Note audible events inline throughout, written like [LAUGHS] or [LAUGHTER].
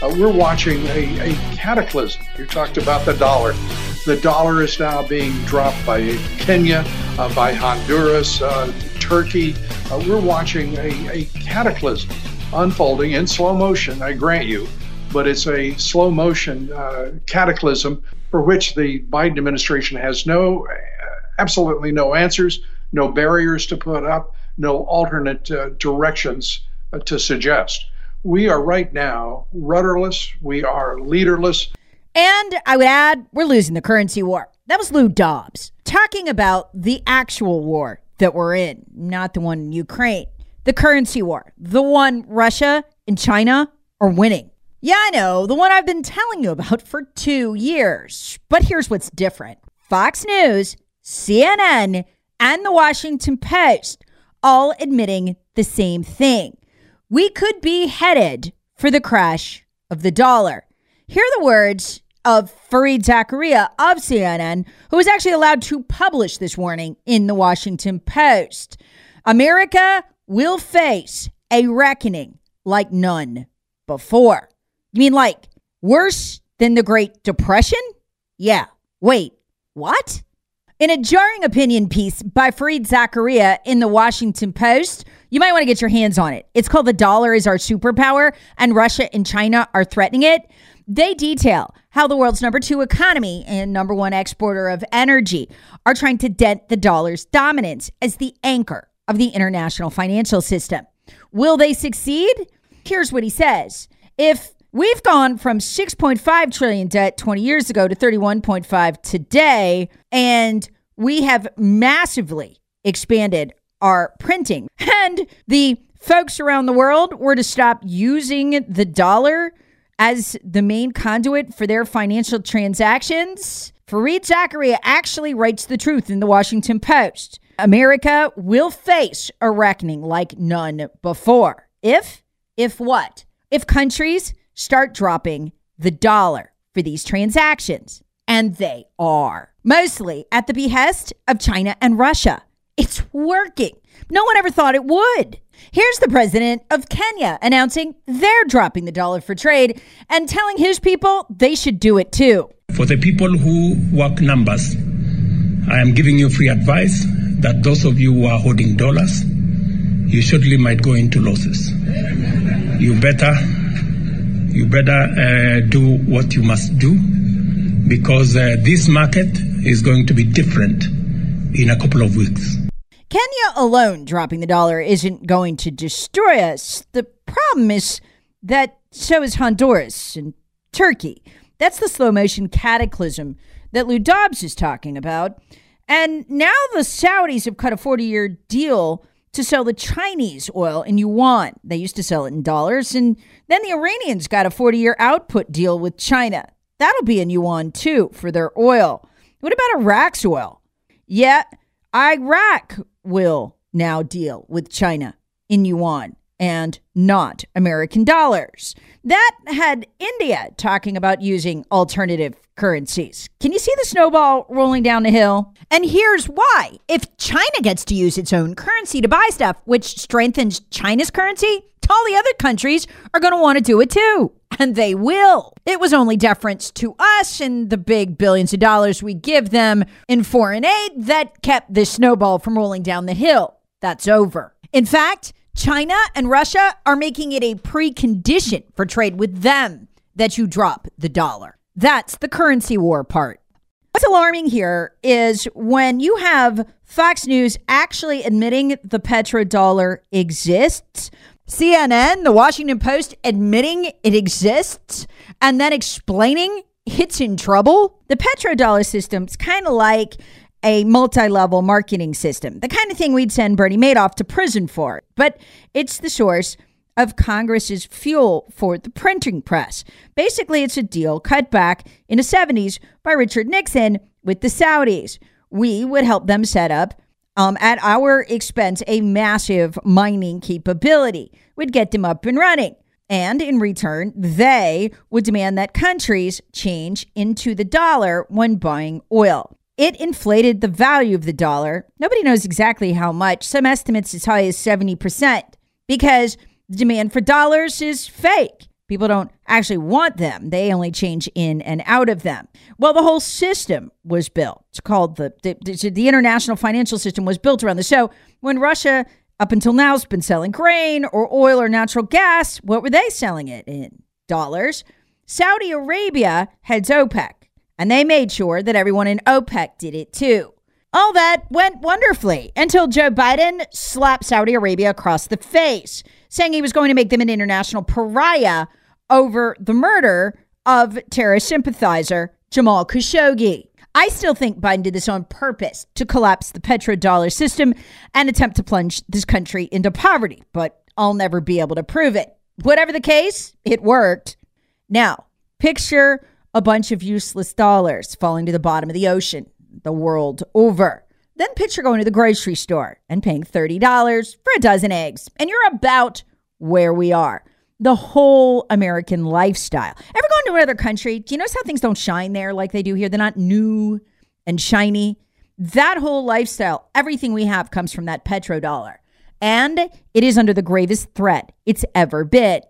Uh, we're watching a, a cataclysm. You talked about the dollar. The dollar is now being dropped by Kenya, uh, by Honduras, uh, Turkey. Uh, we're watching a, a cataclysm unfolding in slow motion, I grant you, but it's a slow motion uh, cataclysm for which the Biden administration has no, absolutely no answers, no barriers to put up, no alternate uh, directions uh, to suggest. We are right now rudderless, we are leaderless. And I would add, we're losing the currency war. That was Lou Dobbs talking about the actual war that we're in, not the one in Ukraine. The currency war, the one Russia and China are winning. Yeah, I know, the one I've been telling you about for two years. But here's what's different Fox News, CNN, and the Washington Post all admitting the same thing. We could be headed for the crash of the dollar. Hear the words of Fareed Zakaria of CNN, who was actually allowed to publish this warning in the Washington Post. America will face a reckoning like none before. You mean like worse than the Great Depression? Yeah. Wait, what? In a jarring opinion piece by Fareed Zakaria in the Washington Post, you might want to get your hands on it. It's called The Dollar is Our Superpower, and Russia and China are threatening it. They detail how the world's number two economy and number one exporter of energy are trying to dent the dollar's dominance as the anchor of the international financial system. Will they succeed? Here's what he says. If we've gone from 6.5 trillion debt 20 years ago to 31.5 today and we have massively expanded our printing and the folks around the world were to stop using the dollar as the main conduit for their financial transactions, Fareed Zakaria actually writes the truth in the Washington Post. America will face a reckoning like none before. If, if what? If countries start dropping the dollar for these transactions. And they are, mostly at the behest of China and Russia. It's working. No one ever thought it would. Here's the president of Kenya announcing they're dropping the dollar for trade and telling his people they should do it too. For the people who work numbers, I am giving you free advice that those of you who are holding dollars, you surely might go into losses. You better, you better uh, do what you must do because uh, this market is going to be different in a couple of weeks. Kenya alone dropping the dollar isn't going to destroy us. The problem is that so is Honduras and Turkey. That's the slow motion cataclysm that Lou Dobbs is talking about. And now the Saudis have cut a 40 year deal to sell the Chinese oil in yuan. They used to sell it in dollars. And then the Iranians got a 40 year output deal with China. That'll be in yuan too for their oil. What about Iraq's oil? Yeah, Iraq will now deal with China in yuan. and not American dollars. That had India talking about using alternative currencies. Can you see the snowball rolling down the hill? And here's why. If China gets to use its own currency to buy stuff, which strengthens China's currency, all the other countries are going to want to do it too. [LAUGHS] And they will. It was only deference to us and the big billions of dollars we give them in foreign aid that kept this snowball from rolling down the hill. That's over. In fact, China and Russia are making it a precondition for trade with them that you drop the dollar. That's the currency war part. What's alarming here is when you have Fox News actually admitting the petrodollar exists, CNN, the Washington Post admitting it exists, and then explaining it's in trouble. The petrodollar system is kind of like a multi level marketing system, the kind of thing we'd send Bernie Madoff to prison for. But it's the source of Congress's fuel for the printing press. Basically, it's a deal cut back in the 70s by Richard Nixon with the Saudis. We would help them set up, um, at our expense, a massive mining capability. We'd get them up and running. And in return, they would demand that countries change into the dollar when buying oil. It inflated the value of the dollar. Nobody knows exactly how much, some estimates as high as 70%, because demand for dollars is fake. People don't actually want them. They only change in and out of them. Well, the whole system was built. It's called the, the, the international financial system was built around this. So when Russia, up until now, has been selling grain or oil or natural gas, what were they selling it in? Dollars. Saudi Arabia heads OPEC, and they made sure that everyone in OPEC did it too. All that went wonderfully until Joe Biden slapped Saudi Arabia across the face saying he was going to make them an international pariah over the murder of terrorist sympathizer Jamal Khashoggi. I still think Biden did this on purpose to collapse the petrodollar system and attempt to plunge this country into poverty, but I'll never be able to prove it. Whatever the case, it worked. Now, picture a bunch of useless dollars falling to the bottom of the ocean the world over. Then picture going to the grocery store and paying $30 for a dozen eggs, and you're about where we are. The whole American lifestyle. Ever gone to another country? Do you notice how things don't shine there like they do here? They're not new and shiny. That whole lifestyle, everything we have comes from that petrodollar. And it is under the gravest threat it's ever been.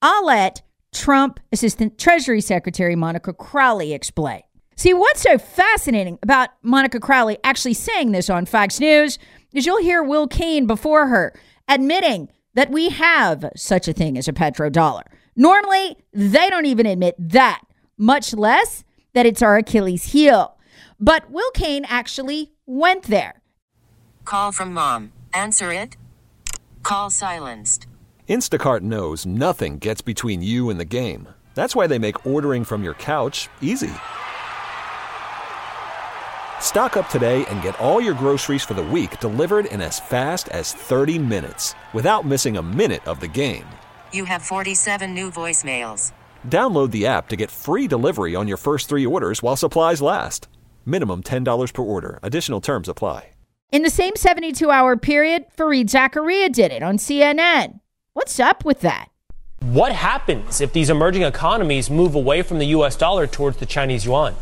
I'll let Trump Assistant Treasury Secretary Monica Crowley explain. See, what's so fascinating about Monica Crowley actually saying this on Fox News is you'll hear Will Cain before her admitting that we have such a thing as a petrodollar. Normally, they don't even admit that, much less that it's our Achilles heel. But Will Cain actually went there. Call from mom. Answer it. Call silenced. Instacart knows nothing gets between you and the game. That's why they make ordering from your couch easy. Stock up today and get all your groceries for the week delivered in as fast as 30 minutes without missing a minute of the game. You have 47 new voicemails. Download the app to get free delivery on your first three orders while supplies last. Minimum $10 per order. Additional terms apply. In the same 72 hour period, Fareed Zakaria did it on CNN. What's up with that? What happens if these emerging economies move away from the US dollar towards the Chinese yuan?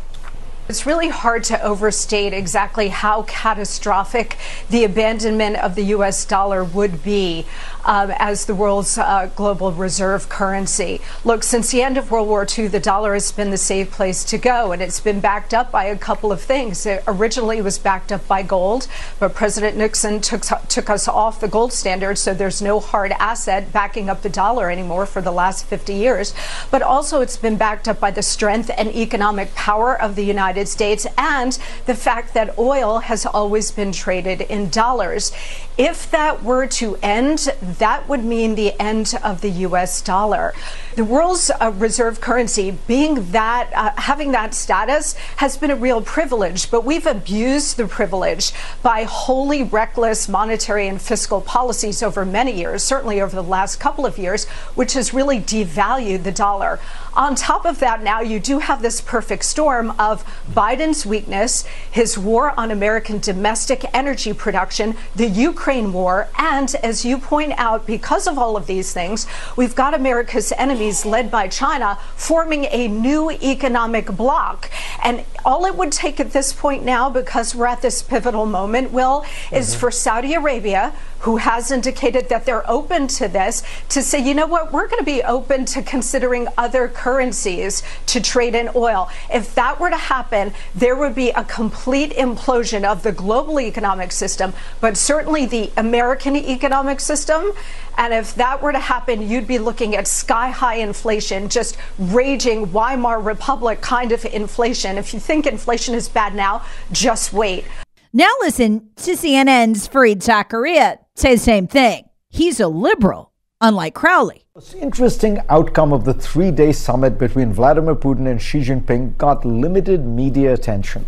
It's really hard to overstate exactly how catastrophic the abandonment of the U.S. dollar would be um, as the world's uh, global reserve currency. Look, since the end of World War II, the dollar has been the safe place to go, and it's been backed up by a couple of things. Originally it originally was backed up by gold, but President Nixon took, took us off the gold standard, so there's no hard asset backing up the dollar anymore for the last 50 years. But also, it's been backed up by the strength and economic power of the United United States and the fact that oil has always been traded in dollars. If that were to end, that would mean the end of the U.S. dollar. The world's uh, reserve currency being that, uh, having that status has been a real privilege, but we've abused the privilege by wholly reckless monetary and fiscal policies over many years, certainly over the last couple of years, which has really devalued the dollar. On top of that, now you do have this perfect storm of Biden's weakness, his war on American domestic energy production, the Ukraine war, and as you point out, because of all of these things, we've got America's enemies led by China forming a new economic bloc. And all it would take at this point now, because we're at this pivotal moment, Will, is mm-hmm. for Saudi Arabia, who has indicated that they're open to this, to say, you know what, we're going to be open to considering other currencies to trade in oil. If that were to happen, there would be a complete implosion of the global economic system, but certainly the American economic system. And if that were to happen, you'd be looking at sky high inflation, just raging Weimar Republic kind of inflation. If you think inflation is bad now, just wait. Now listen to CNN's Fareed Zakaria say the same thing. He's a liberal, unlike Crowley. The interesting outcome of the three day summit between Vladimir Putin and Xi Jinping got limited media attention.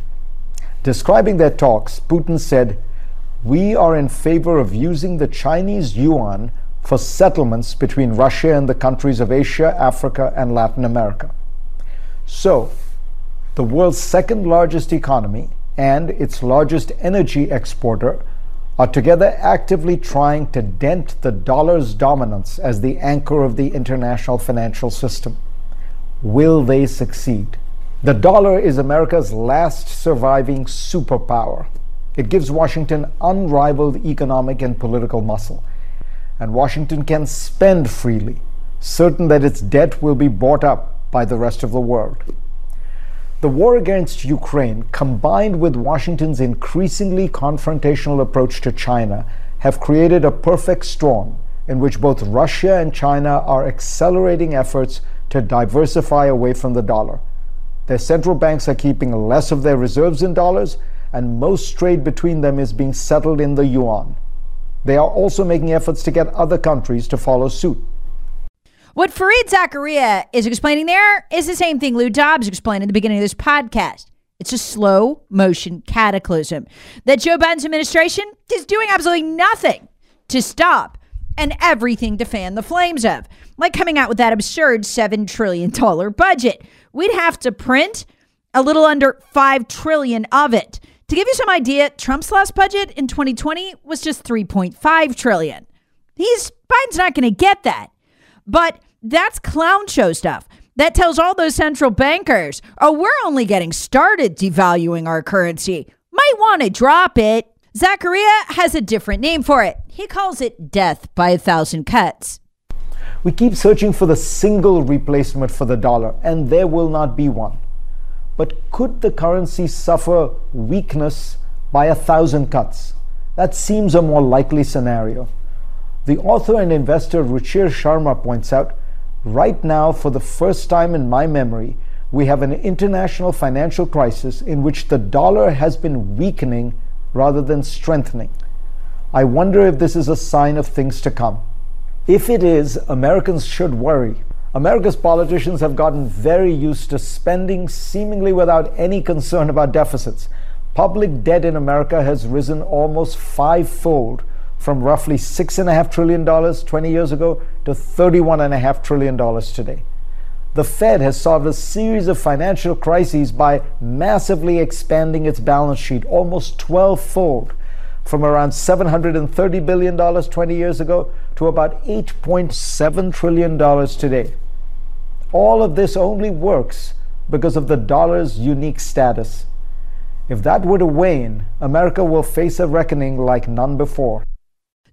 Describing their talks, Putin said, We are in favor of using the Chinese yuan for settlements between Russia and the countries of Asia, Africa, and Latin America. So, the world's second largest economy and its largest energy exporter are together actively trying to dent the dollar's dominance as the anchor of the international financial system. Will they succeed? The dollar is America's last surviving superpower. It gives Washington unrivaled economic and political muscle and Washington can spend freely, certain that its debt will be bought up by the rest of the world. The war against Ukraine, combined with Washington's increasingly confrontational approach to China, have created a perfect storm in which both Russia and China are accelerating efforts to diversify away from the dollar. Their central banks are keeping less of their reserves in dollars, and most trade between them is being settled in the yuan. They are also making efforts to get other countries to follow suit. What Fareed Zakaria is explaining there is the same thing Lou Dobbs explained at the beginning of this podcast. It's a slow motion cataclysm that Joe Biden's administration is doing absolutely nothing to stop and everything to fan the flames of, like coming out with that absurd $7 trillion budget. We'd have to print a little under 5 trillion of it. To give you some idea, Trump's last budget in 2020 was just 3.5 trillion. He's Biden's not going to get that. But that's clown show stuff. That tells all those central bankers, "Oh, we're only getting started devaluing our currency. Might want to drop it." Zakaria has a different name for it. He calls it death by a thousand cuts. We keep searching for the single replacement for the dollar, and there will not be one. But could the currency suffer weakness by a thousand cuts? That seems a more likely scenario. The author and investor Ruchir Sharma points out right now, for the first time in my memory, we have an international financial crisis in which the dollar has been weakening rather than strengthening. I wonder if this is a sign of things to come. If it is, Americans should worry America's politicians have gotten very used to spending seemingly without any concern about deficits. Public debt in America has risen almost fivefold from roughly $6.5 trillion 20 years ago to $31.5 trillion today. The Fed has solved a series of financial crises by massively expanding its balance sheet almost 12 fold from around $730 billion 20 years ago to about $8.7 trillion today. All of this only works because of the dollar's unique status. If that were to wane, America will face a reckoning like none before.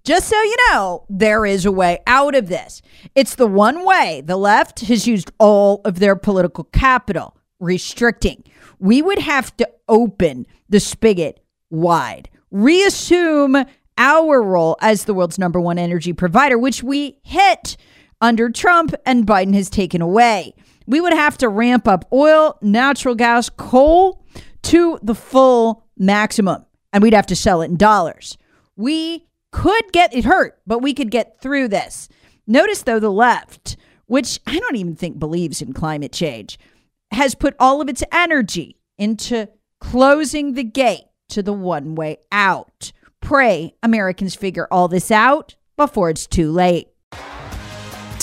Just so you know, there is a way out of this. It's the one way the left has used all of their political capital restricting. We would have to open the spigot wide, reassume our role as the world's number one energy provider, which we hit under Trump and Biden has taken away. We would have to ramp up oil, natural gas, coal to the full maximum, and we'd have to sell it in dollars. We could get it hurt, but we could get through this. Notice, though, the left, which I don't even think believes in climate change, has put all of its energy into closing the gate to the one way out. Pray Americans figure all this out before it's too late.